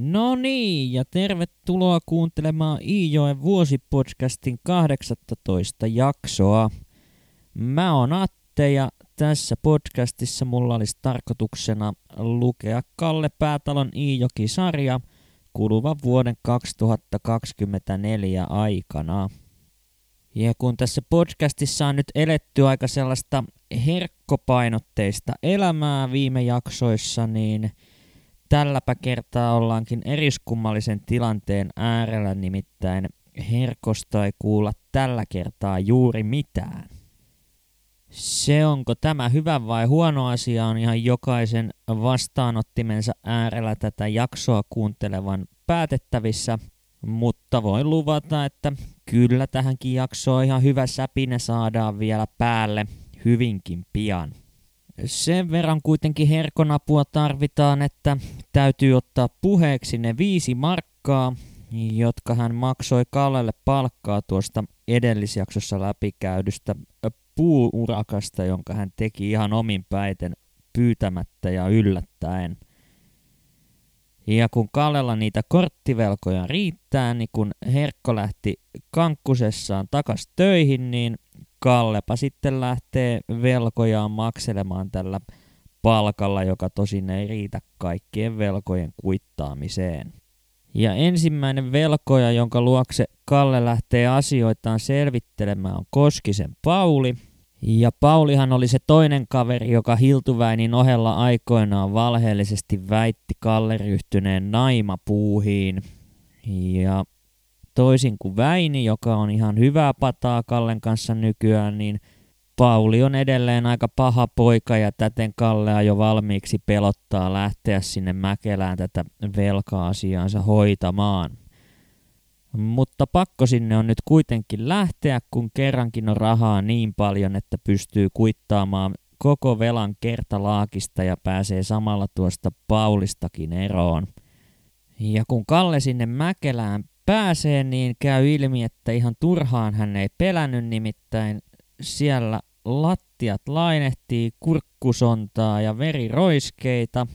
No niin, ja tervetuloa kuuntelemaan Iijoen vuosipodcastin 18 jaksoa. Mä oon Atte ja tässä podcastissa mulla olisi tarkoituksena lukea Kalle Päätalon Iijoki-sarja kuluvan vuoden 2024 aikana. Ja kun tässä podcastissa on nyt eletty aika sellaista herkkopainotteista elämää viime jaksoissa, niin tälläpä kertaa ollaankin eriskummallisen tilanteen äärellä, nimittäin herkosta ei kuulla tällä kertaa juuri mitään. Se onko tämä hyvä vai huono asia on ihan jokaisen vastaanottimensa äärellä tätä jaksoa kuuntelevan päätettävissä, mutta voin luvata, että kyllä tähänkin jaksoon ihan hyvä säpinä saadaan vielä päälle hyvinkin pian. Sen verran kuitenkin herkonapua tarvitaan, että täytyy ottaa puheeksi ne viisi markkaa, jotka hän maksoi Kallelle palkkaa tuosta edellisjaksossa läpikäydystä puuurakasta, jonka hän teki ihan omin päiten pyytämättä ja yllättäen. Ja kun Kallella niitä korttivelkoja riittää, niin kun Herkko lähti kankkusessaan takas töihin, niin Kallepa sitten lähtee velkojaan makselemaan tällä palkalla, joka tosin ei riitä kaikkien velkojen kuittaamiseen. Ja ensimmäinen velkoja, jonka luokse Kalle lähtee asioitaan selvittelemään, on Koskisen Pauli. Ja Paulihan oli se toinen kaveri, joka Hiltuväinin ohella aikoinaan valheellisesti väitti Kalle ryhtyneen naimapuuhiin. Ja toisin kuin Väini, joka on ihan hyvää pataa Kallen kanssa nykyään, niin Pauli on edelleen aika paha poika ja täten Kallea jo valmiiksi pelottaa lähteä sinne Mäkelään tätä velka-asiaansa hoitamaan. Mutta pakko sinne on nyt kuitenkin lähteä, kun kerrankin on rahaa niin paljon, että pystyy kuittaamaan koko velan kertalaakista ja pääsee samalla tuosta Paulistakin eroon. Ja kun Kalle sinne Mäkelään pääsee, niin käy ilmi, että ihan turhaan hän ei pelännyt, nimittäin siellä lattiat lainehtii kurkkusontaa ja veriroiskeita.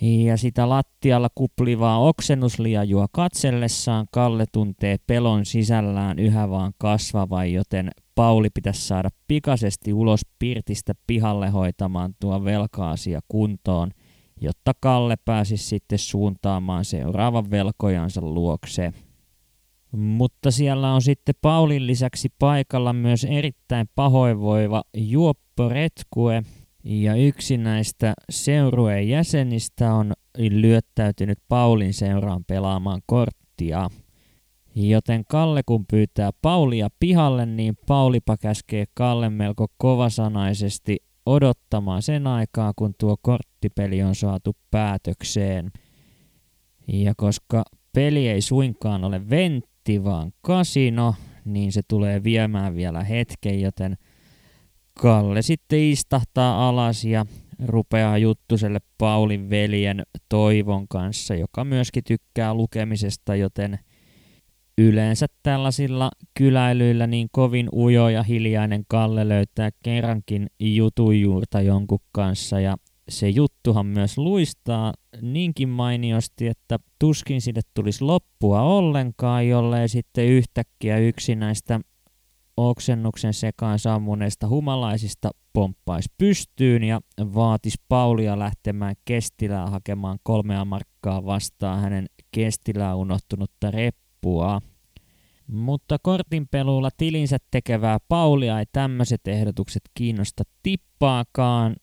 Ja sitä lattialla kuplivaa oksennusliajua katsellessaan Kalle tuntee pelon sisällään yhä vaan kasvavan, joten Pauli pitäisi saada pikaisesti ulos pirtistä pihalle hoitamaan tuo velka-asia kuntoon – jotta Kalle pääsisi sitten suuntaamaan seuraavan velkojansa luokse. Mutta siellä on sitten Paulin lisäksi paikalla myös erittäin pahoinvoiva Juoppo Retkue, ja yksi näistä seurueen jäsenistä on lyöttäytynyt Paulin seuraan pelaamaan korttia. Joten Kalle kun pyytää Paulia pihalle, niin Paulipa käskee Kalle melko kovasanaisesti odottamaan sen aikaa, kun tuo korttipeli on saatu päätökseen. Ja koska peli ei suinkaan ole ventti, vaan kasino, niin se tulee viemään vielä hetken, joten Kalle sitten istahtaa alas ja rupeaa juttuselle Paulin veljen Toivon kanssa, joka myöskin tykkää lukemisesta, joten Yleensä tällaisilla kyläilyillä niin kovin ujo ja hiljainen Kalle löytää kerrankin jutun juurta jonkun kanssa ja se juttuhan myös luistaa niinkin mainiosti, että tuskin sille tulisi loppua ollenkaan, jollei sitten yhtäkkiä yksi näistä oksennuksen sekaan sammuneista humalaisista pomppaisi pystyyn ja vaatisi Paulia lähtemään Kestilää hakemaan kolmea markkaa vastaan hänen Kestilää unohtunutta reppua. Mutta kortinpelulla tilinsä tekevää Paulia ei tämmöiset ehdotukset kiinnosta tippaakaan,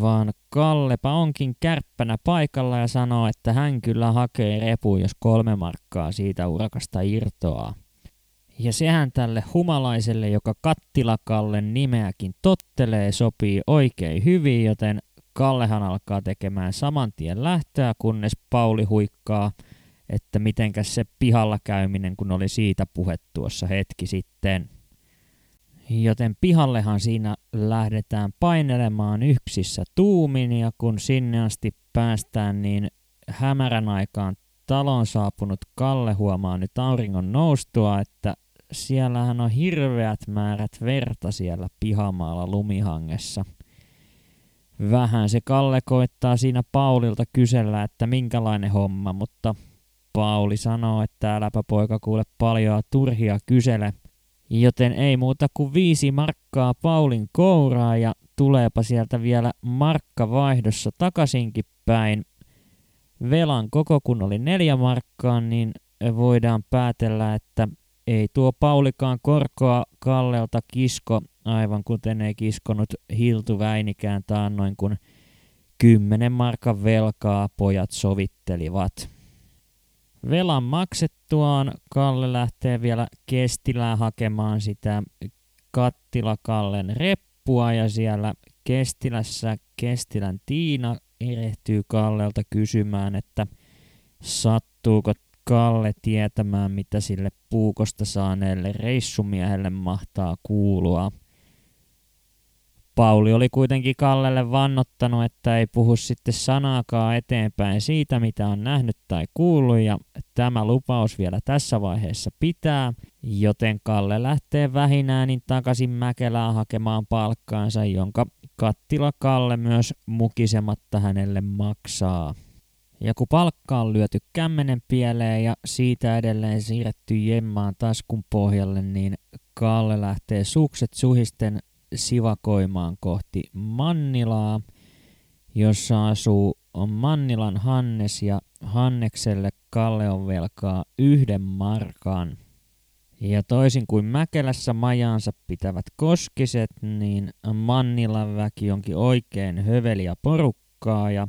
vaan Kallepa onkin kärppänä paikalla ja sanoo, että hän kyllä hakee repu, jos kolme markkaa siitä urakasta irtoaa. Ja sehän tälle humalaiselle, joka Kattilakallen nimeäkin tottelee, sopii oikein hyvin, joten Kallehan alkaa tekemään saman tien lähtöä, kunnes Pauli huikkaa – että mitenkäs se pihalla käyminen, kun oli siitä puhe tuossa hetki sitten. Joten pihallehan siinä lähdetään painelemaan yksissä tuumin ja kun sinne asti päästään, niin hämärän aikaan talon saapunut Kalle huomaa nyt auringon noustua, että siellähän on hirveät määrät verta siellä pihamaalla lumihangessa. Vähän se Kalle koittaa siinä Paulilta kysellä, että minkälainen homma, mutta Pauli sanoo, että äläpä poika kuule paljon turhia kysele. Joten ei muuta kuin viisi markkaa Paulin kouraa ja tuleepa sieltä vielä markka vaihdossa takaisinkin päin. Velan koko kun oli neljä markkaa, niin voidaan päätellä, että ei tuo Paulikaan korkoa Kallelta kisko, aivan kuten ei kiskonut Hiltu Väinikään taannoin, kun kymmenen markan velkaa pojat sovittelivat. Velan maksettuaan Kalle lähtee vielä Kestilään hakemaan sitä Kattila-Kallen reppua ja siellä Kestilässä Kestilän Tiina erehtyy Kallelta kysymään, että sattuuko Kalle tietämään, mitä sille puukosta saaneelle reissumiehelle mahtaa kuulua. Pauli oli kuitenkin Kallelle vannottanut, että ei puhu sitten sanaakaan eteenpäin siitä, mitä on nähnyt tai kuullut, ja tämä lupaus vielä tässä vaiheessa pitää, joten Kalle lähtee vähinäänin takaisin Mäkelään hakemaan palkkaansa, jonka kattila Kalle myös mukisematta hänelle maksaa. Ja kun palkka on lyöty kämmenen pieleen ja siitä edelleen siirretty jemmaan taskun pohjalle, niin Kalle lähtee sukset suhisten sivakoimaan kohti Mannilaa, jossa asuu Mannilan Hannes ja Hannekselle Kalle on velkaa yhden markan. Ja toisin kuin Mäkelässä majaansa pitävät koskiset, niin Mannilan väki onkin oikein höveliä porukkaa ja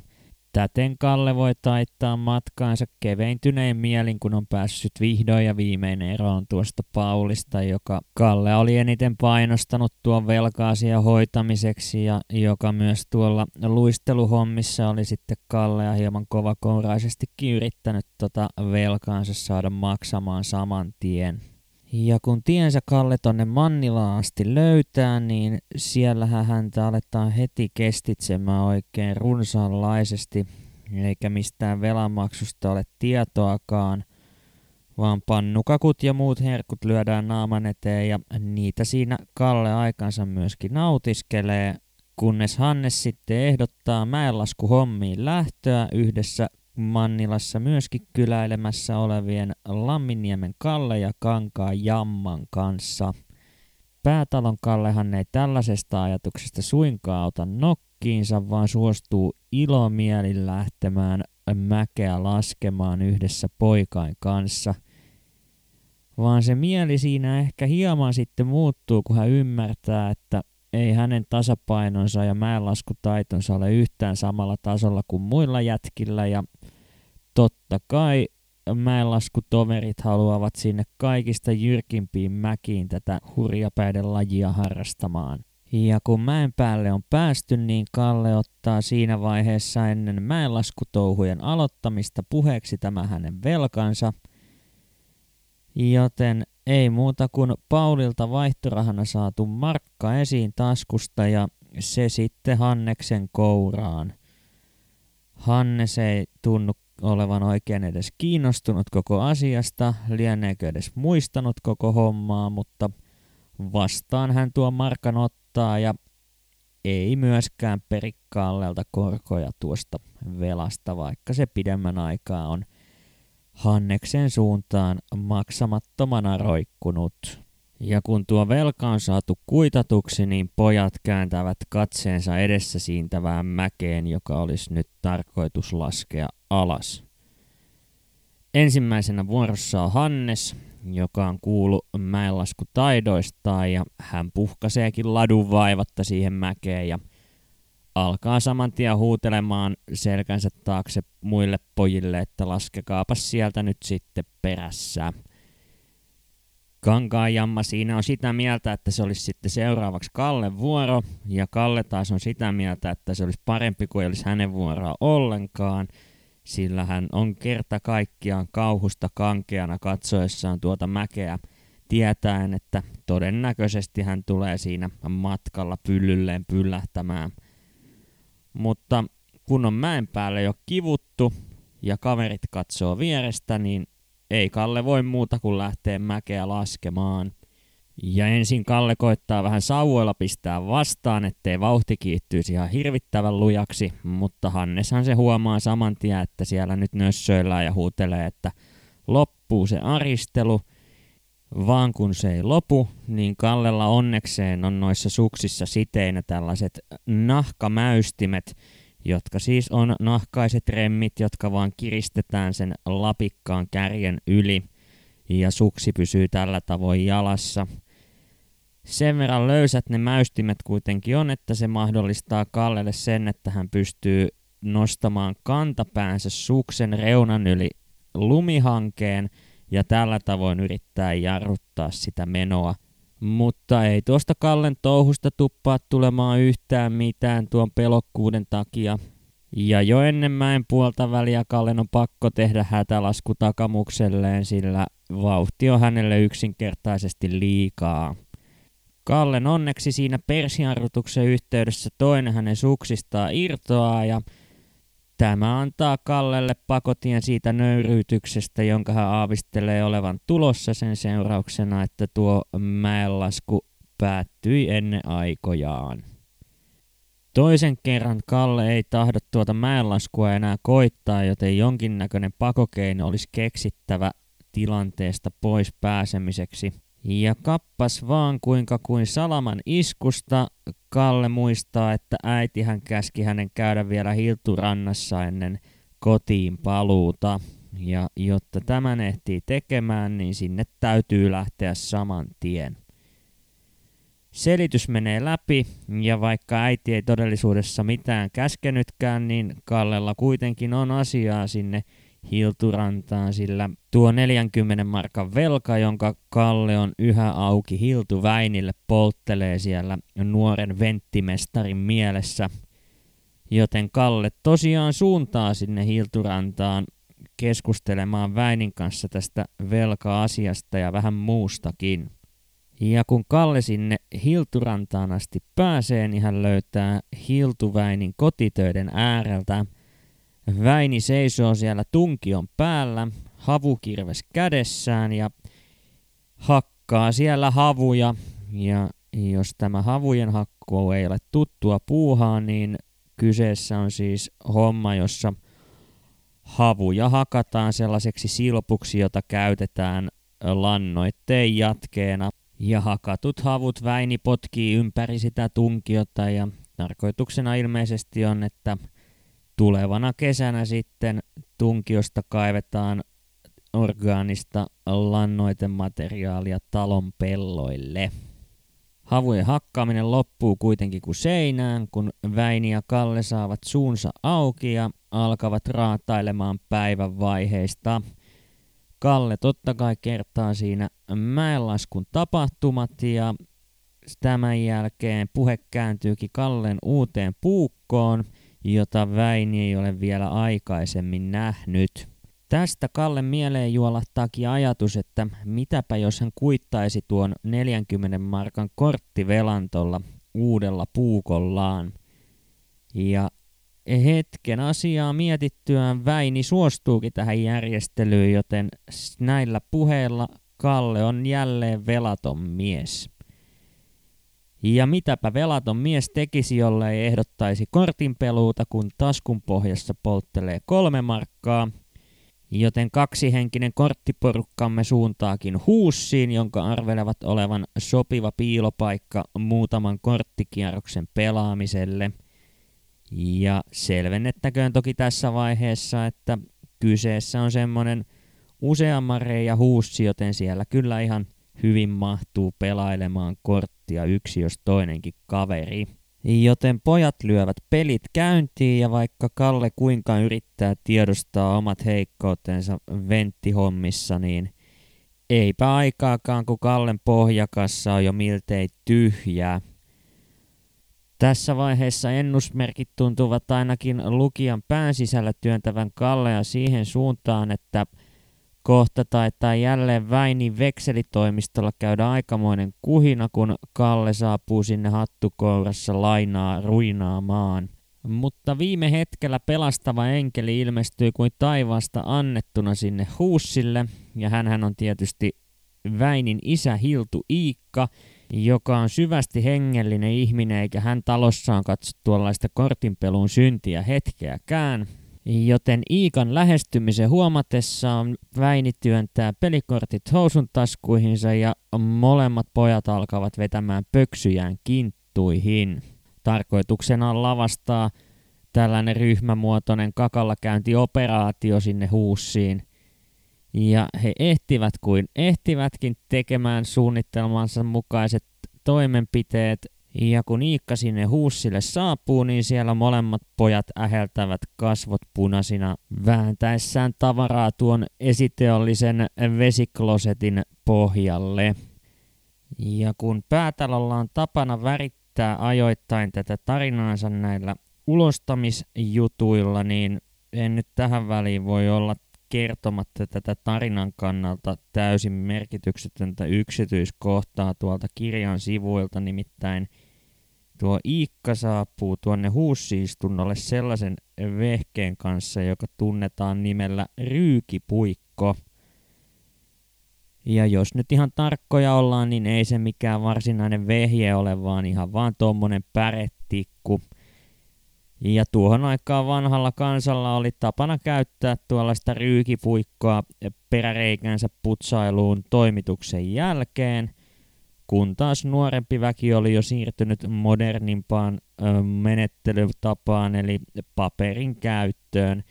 Täten Kalle voi taittaa matkaansa keveintyneen mielin, kun on päässyt vihdoin ja viimein eroon tuosta Paulista, joka Kalle oli eniten painostanut tuon velka hoitamiseksi ja joka myös tuolla luisteluhommissa oli sitten Kalle ja hieman kovakouraisestikin yrittänyt tota velkaansa saada maksamaan saman tien. Ja kun tiensä Kalle tonne Mannilaan asti löytää, niin siellähän häntä aletaan heti kestitsemään oikein runsaanlaisesti, eikä mistään velanmaksusta ole tietoakaan, vaan pannukakut ja muut herkut lyödään naaman eteen ja niitä siinä Kalle aikansa myöskin nautiskelee, kunnes Hannes sitten ehdottaa mäenlaskuhommiin lähtöä yhdessä Mannilassa myöskin kyläilemässä olevien Lamminiemen Kalle ja Kankaan Jamman kanssa. Päätalon Kallehan ei tällaisesta ajatuksesta suinkaan ota nokkiinsa, vaan suostuu ilomielin lähtemään mäkeä laskemaan yhdessä poikain kanssa. Vaan se mieli siinä ehkä hieman sitten muuttuu, kun hän ymmärtää, että ei hänen tasapainonsa ja mäenlaskutaitonsa ole yhtään samalla tasolla kuin muilla jätkillä ja totta kai mäenlaskutoverit haluavat sinne kaikista jyrkimpiin mäkiin tätä hurjapäiden lajia harrastamaan. Ja kun mäen päälle on päästy, niin Kalle ottaa siinä vaiheessa ennen mäenlaskutouhujen aloittamista puheeksi tämä hänen velkansa. Joten ei muuta kuin Paulilta vaihtorahana saatu markka esiin taskusta ja se sitten Hanneksen kouraan. Hannes ei tunnu olevan oikein edes kiinnostunut koko asiasta, lieneekö edes muistanut koko hommaa, mutta vastaan hän tuo markan ottaa ja ei myöskään peri Kallelta korkoja tuosta velasta, vaikka se pidemmän aikaa on Hanneksen suuntaan maksamattomana roikkunut. Ja kun tuo velka on saatu kuitatuksi, niin pojat kääntävät katseensa edessä siintävään mäkeen, joka olisi nyt tarkoitus laskea alas. Ensimmäisenä vuorossa on Hannes, joka on kuullut mäenlaskutaidoistaan ja hän puhkaseekin ladun vaivatta siihen mäkeen ja alkaa saman tien huutelemaan selkänsä taakse muille pojille, että laskekaapas sieltä nyt sitten perässä. Kankaan Jamma siinä on sitä mieltä, että se olisi sitten seuraavaksi Kalle vuoro, ja Kalle taas on sitä mieltä, että se olisi parempi kuin olisi hänen vuoroa ollenkaan, sillä hän on kerta kaikkiaan kauhusta kankeana katsoessaan tuota mäkeä, tietäen, että todennäköisesti hän tulee siinä matkalla pyllylleen pyllähtämään. Mutta kun on mäen päälle jo kivuttu ja kaverit katsoo vierestä, niin ei Kalle voi muuta kuin lähteä mäkeä laskemaan. Ja ensin Kalle koittaa vähän sauvoilla pistää vastaan, ettei vauhti kiihtyisi ihan hirvittävän lujaksi, mutta Hanneshan se huomaa saman tien, että siellä nyt nössöillään ja huutelee, että loppuu se aristelu, vaan kun se ei lopu, niin Kallella onnekseen on noissa suksissa siteinä tällaiset nahkamäystimet, jotka siis on nahkaiset remmit, jotka vaan kiristetään sen lapikkaan kärjen yli, ja suksi pysyy tällä tavoin jalassa – sen verran löysät ne mäystimet kuitenkin on, että se mahdollistaa Kallelle sen, että hän pystyy nostamaan kantapäänsä suksen reunan yli lumihankeen ja tällä tavoin yrittää jarruttaa sitä menoa. Mutta ei tuosta Kallen touhusta tuppaa tulemaan yhtään mitään tuon pelokkuuden takia. Ja jo ennen mäen puolta väliä Kallen on pakko tehdä hätälasku takamukselleen, sillä vauhti on hänelle yksinkertaisesti liikaa. Kallen onneksi siinä persianrutuksen yhteydessä toinen hänen suksistaan irtoaa ja tämä antaa Kallelle pakotien siitä nöyryytyksestä, jonka hän aavistelee olevan tulossa sen seurauksena, että tuo mäenlasku päättyi ennen aikojaan. Toisen kerran Kalle ei tahdo tuota mäenlaskua enää koittaa, joten jonkinnäköinen pakokeino olisi keksittävä tilanteesta pois pääsemiseksi – ja kappas vaan kuinka kuin Salaman iskusta Kalle muistaa, että äiti hän käski hänen käydä vielä Hilturannassa ennen kotiin paluuta. Ja jotta tämän ehtii tekemään, niin sinne täytyy lähteä saman tien. Selitys menee läpi, ja vaikka äiti ei todellisuudessa mitään käskenytkään, niin Kallella kuitenkin on asiaa sinne Hilturantaan, sillä tuo 40 markan velka, jonka Kalle on yhä auki Hiltu Väinille, polttelee siellä nuoren venttimestarin mielessä. Joten Kalle tosiaan suuntaa sinne Hilturantaan keskustelemaan Väinin kanssa tästä velka-asiasta ja vähän muustakin. Ja kun Kalle sinne Hilturantaan asti pääsee, niin hän löytää Hiltuväinin kotitöiden ääreltä – Väini seisoo siellä tunkion päällä, havukirves kädessään ja hakkaa siellä havuja. Ja jos tämä havujen hakku ei ole tuttua puuhaa, niin kyseessä on siis homma, jossa havuja hakataan sellaiseksi silpuksi, jota käytetään lannoitteen jatkeena. Ja hakatut havut Väini potkii ympäri sitä tunkiota ja tarkoituksena ilmeisesti on, että tulevana kesänä sitten tunkiosta kaivetaan orgaanista lannoitemateriaalia talon pelloille. Havujen hakkaaminen loppuu kuitenkin kuin seinään, kun Väini ja Kalle saavat suunsa auki ja alkavat raatailemaan päivän vaiheista. Kalle totta kai kertaa siinä mäenlaskun tapahtumat ja tämän jälkeen puhe kääntyykin Kallen uuteen puukkoon – jota Väini ei ole vielä aikaisemmin nähnyt. Tästä Kalle mieleen juolahtaakin ajatus, että mitäpä jos hän kuittaisi tuon 40 markan korttivelantolla uudella puukollaan. Ja hetken asiaa mietittyään Väini suostuukin tähän järjestelyyn, joten näillä puheilla Kalle on jälleen velaton mies. Ja mitäpä velaton mies tekisi, jollei ehdottaisi kortinpeluuta, kun taskun pohjassa polttelee kolme markkaa. Joten kaksihenkinen korttiporukkamme suuntaakin huussiin, jonka arvelevat olevan sopiva piilopaikka muutaman korttikierroksen pelaamiselle. Ja selvennettäköön toki tässä vaiheessa, että kyseessä on semmonen useamman ja huussi, joten siellä kyllä ihan – hyvin mahtuu pelailemaan korttia yksi jos toinenkin kaveri. Joten pojat lyövät pelit käyntiin ja vaikka Kalle kuinka yrittää tiedostaa omat heikkoutensa venttihommissa, niin eipä aikaakaan, kun Kallen pohjakassa on jo miltei tyhjää. Tässä vaiheessa ennusmerkit tuntuvat ainakin lukijan pään sisällä työntävän Kallea siihen suuntaan, että – Kohta taitaa jälleen Väinin vekselitoimistolla käydä aikamoinen kuhina, kun Kalle saapuu sinne hattukourassa lainaa ruinaamaan. Mutta viime hetkellä pelastava enkeli ilmestyy kuin taivaasta annettuna sinne huussille, ja hän on tietysti Väinin isä Hiltu Iikka, joka on syvästi hengellinen ihminen eikä hän talossaan katso tuollaista kortinpelun syntiä hetkeäkään. Joten Iikan lähestymisen huomatessaan Väini työntää pelikortit housun taskuihinsa ja molemmat pojat alkavat vetämään pöksyjään kinttuihin. Tarkoituksena on lavastaa tällainen ryhmämuotoinen kakallakäyntioperaatio sinne huussiin. Ja he ehtivät kuin ehtivätkin tekemään suunnitelmansa mukaiset toimenpiteet, ja kun Iikka sinne huussille saapuu, niin siellä molemmat pojat äheltävät kasvot punaisina vääntäessään tavaraa tuon esiteollisen vesiklosetin pohjalle. Ja kun päätalolla on tapana värittää ajoittain tätä tarinaansa näillä ulostamisjutuilla, niin en nyt tähän väliin voi olla kertomatta tätä tarinan kannalta täysin merkityksetöntä yksityiskohtaa tuolta kirjan sivuilta, nimittäin tuo Iikka saapuu tuonne huussiistunnolle sellaisen vehkeen kanssa, joka tunnetaan nimellä ryykipuikko. Ja jos nyt ihan tarkkoja ollaan, niin ei se mikään varsinainen vehje ole, vaan ihan vaan tuommoinen päretikku – ja tuohon aikaan vanhalla kansalla oli tapana käyttää tuollaista ryykipuikkoa peräreikänsä putsailuun toimituksen jälkeen, kun taas nuorempi väki oli jo siirtynyt modernimpaan ö, menettelytapaan eli paperin käyttöön.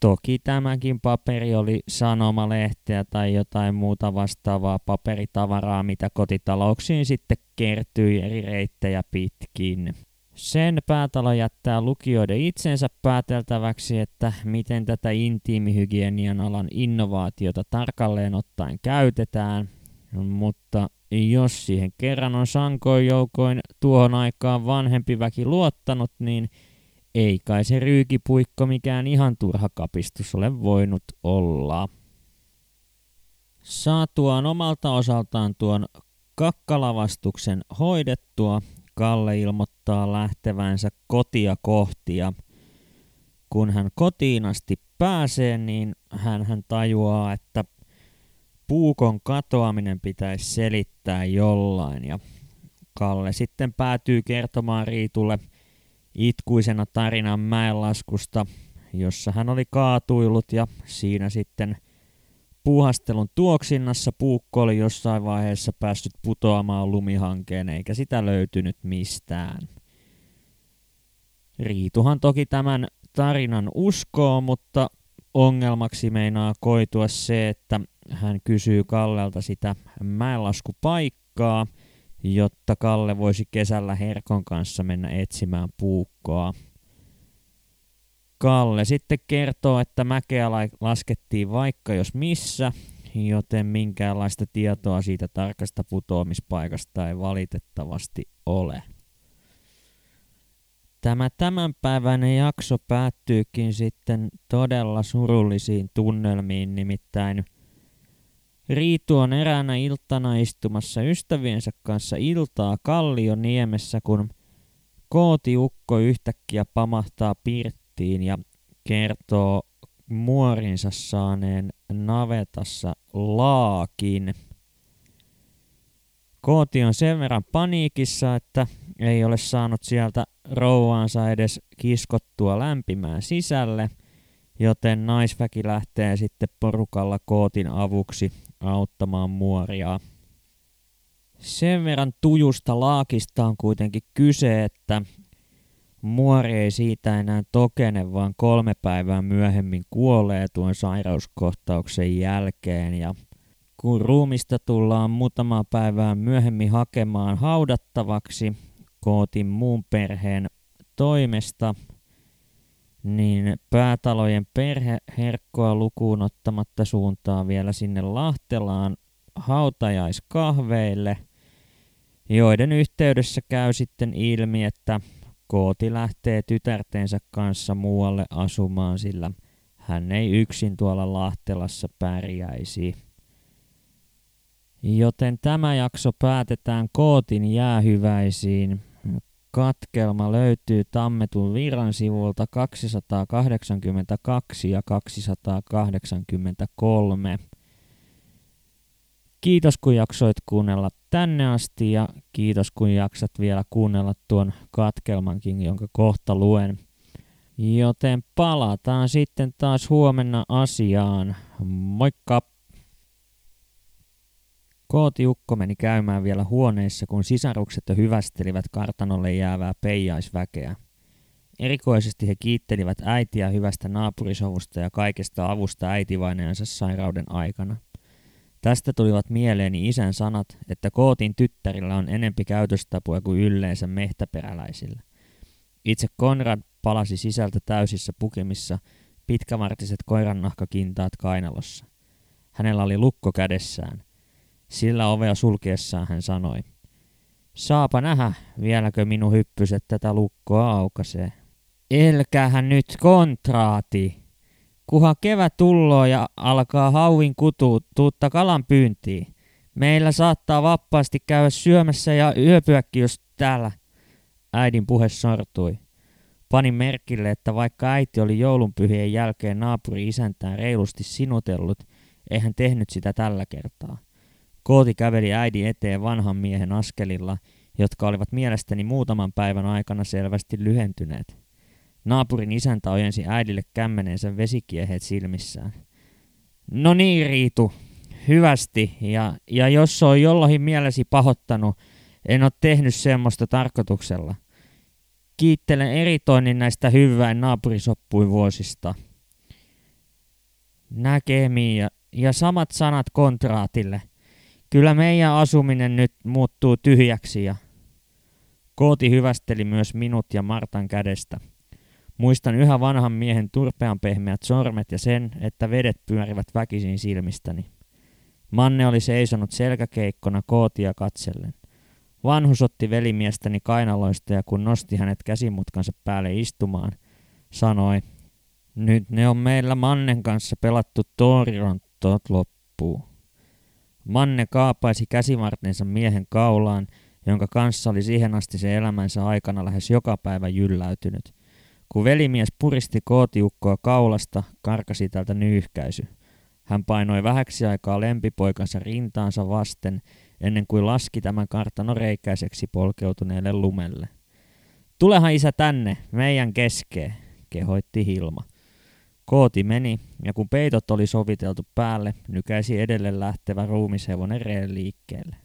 Toki tämäkin paperi oli sanomalehteä tai jotain muuta vastaavaa paperitavaraa, mitä kotitalouksiin sitten kertyi eri reittejä pitkin. Sen päätalo jättää lukijoiden itsensä pääteltäväksi, että miten tätä intiimihygienian alan innovaatiota tarkalleen ottaen käytetään, mutta jos siihen kerran on sankoin joukoin tuohon aikaan vanhempi väki luottanut, niin ei kai se ryykipuikko mikään ihan turha kapistus ole voinut olla. Saatuaan omalta osaltaan tuon kakkalavastuksen hoidettua, Kalle ilmoittaa lähtevänsä kotia kohti ja kun hän kotiin asti pääsee, niin hän, hän tajuaa, että puukon katoaminen pitäisi selittää jollain ja Kalle sitten päätyy kertomaan Riitulle itkuisena tarinan mäenlaskusta, jossa hän oli kaatuillut ja siinä sitten – Puuhastelun tuoksinnassa puukko oli jossain vaiheessa päässyt putoamaan lumihankeen eikä sitä löytynyt mistään. Riituhan toki tämän tarinan uskoo, mutta ongelmaksi meinaa koitua se, että hän kysyy Kallelta sitä mäenlaskupaikkaa, jotta Kalle voisi kesällä Herkon kanssa mennä etsimään puukkoa. Kalle sitten kertoo, että mäkeä laskettiin vaikka jos missä, joten minkäänlaista tietoa siitä tarkasta putoamispaikasta ei valitettavasti ole. Tämä tämänpäiväinen jakso päättyykin sitten todella surullisiin tunnelmiin, nimittäin Riitu on eräänä iltana istumassa ystäviensä kanssa iltaa Kallioniemessä, kun kootiukko yhtäkkiä pamahtaa piirtää kotiin ja kertoo muorinsa saaneen navetassa laakin. Kooti on sen verran paniikissa, että ei ole saanut sieltä rouvaansa edes kiskottua lämpimään sisälle, joten naisväki lähtee sitten porukalla kootin avuksi auttamaan muoria. Sen verran tujusta laakista on kuitenkin kyse, että Muori ei siitä enää tokene, vaan kolme päivää myöhemmin kuolee tuon sairauskohtauksen jälkeen. Ja kun ruumista tullaan muutama päivää myöhemmin hakemaan haudattavaksi kootin muun perheen toimesta, niin päätalojen perhe herkkoa lukuun ottamatta suuntaa vielä sinne Lahtelaan hautajaiskahveille, joiden yhteydessä käy sitten ilmi, että Kooti lähtee tytärtensä kanssa muualle asumaan, sillä hän ei yksin tuolla Lahtelassa pärjäisi. Joten tämä jakso päätetään Kootin jäähyväisiin. Katkelma löytyy Tammetun viran sivulta 282 ja 283. Kiitos kun jaksoit kuunnella tänne asti ja kiitos kun jaksat vielä kuunnella tuon katkelmankin, jonka kohta luen. Joten palataan sitten taas huomenna asiaan. Moikka! Kootiukko meni käymään vielä huoneessa, kun sisarukset jo hyvästelivät kartanolle jäävää peijaisväkeä. Erikoisesti he kiittelivät äitiä hyvästä naapurisovusta ja kaikesta avusta äitivainajansa sairauden aikana. Tästä tulivat mieleeni isän sanat, että Kootin tyttärillä on enempi käytöstapuja kuin yleensä mehtäperäläisillä. Itse Konrad palasi sisältä täysissä pukemissa, pitkämartiset koirannahkakintaat kainalossa. Hänellä oli lukko kädessään. Sillä ovea sulkiessaan hän sanoi, Saapa nähdä, vieläkö minun hyppyset tätä lukkoa aukasee. Elkähän nyt kontraati. Kuha kevät tulloo ja alkaa hauin kutu, tuutta kalan pyyntiin. Meillä saattaa vapaasti käydä syömässä ja yöpyäkin just täällä. Äidin puhe sortui. Panin merkille, että vaikka äiti oli joulunpyhien jälkeen naapuri isäntään reilusti sinutellut, ei hän tehnyt sitä tällä kertaa. Kooti käveli äidin eteen vanhan miehen askelilla, jotka olivat mielestäni muutaman päivän aikana selvästi lyhentyneet. Naapurin isäntä ojensi äidille kämmeneensä vesikieheet silmissään. No niin, Riitu, hyvästi, ja, ja jos on jollain mielesi pahoittanut, en ole tehnyt semmoista tarkoituksella. Kiittelen eritoinen näistä hyväin naapurisoppuivuosista. Näkemiin ja, ja samat sanat kontraatille. Kyllä meidän asuminen nyt muuttuu tyhjäksi ja Kooti hyvästeli myös minut ja Martan kädestä. Muistan yhä vanhan miehen turpean pehmeät sormet ja sen, että vedet pyörivät väkisin silmistäni. Manne oli seisonut selkäkeikkona kootia katsellen. Vanhus otti velimiestäni kainaloista ja kun nosti hänet käsimutkansa päälle istumaan, sanoi, nyt ne on meillä Mannen kanssa pelattu toorironttoot loppuu. Manne kaapaisi käsivartensa miehen kaulaan, jonka kanssa oli siihen asti se elämänsä aikana lähes joka päivä jylläytynyt – kun velimies puristi kootiukkoa kaulasta, karkasi tältä nyyhkäisy. Hän painoi vähäksi aikaa lempipoikansa rintaansa vasten, ennen kuin laski tämän kartanon reikäiseksi polkeutuneelle lumelle. Tulehan isä tänne, meidän keskeen, kehoitti Hilma. Kooti meni, ja kun peitot oli soviteltu päälle, nykäisi edelle lähtevä ruumishevonen reen liikkeelle.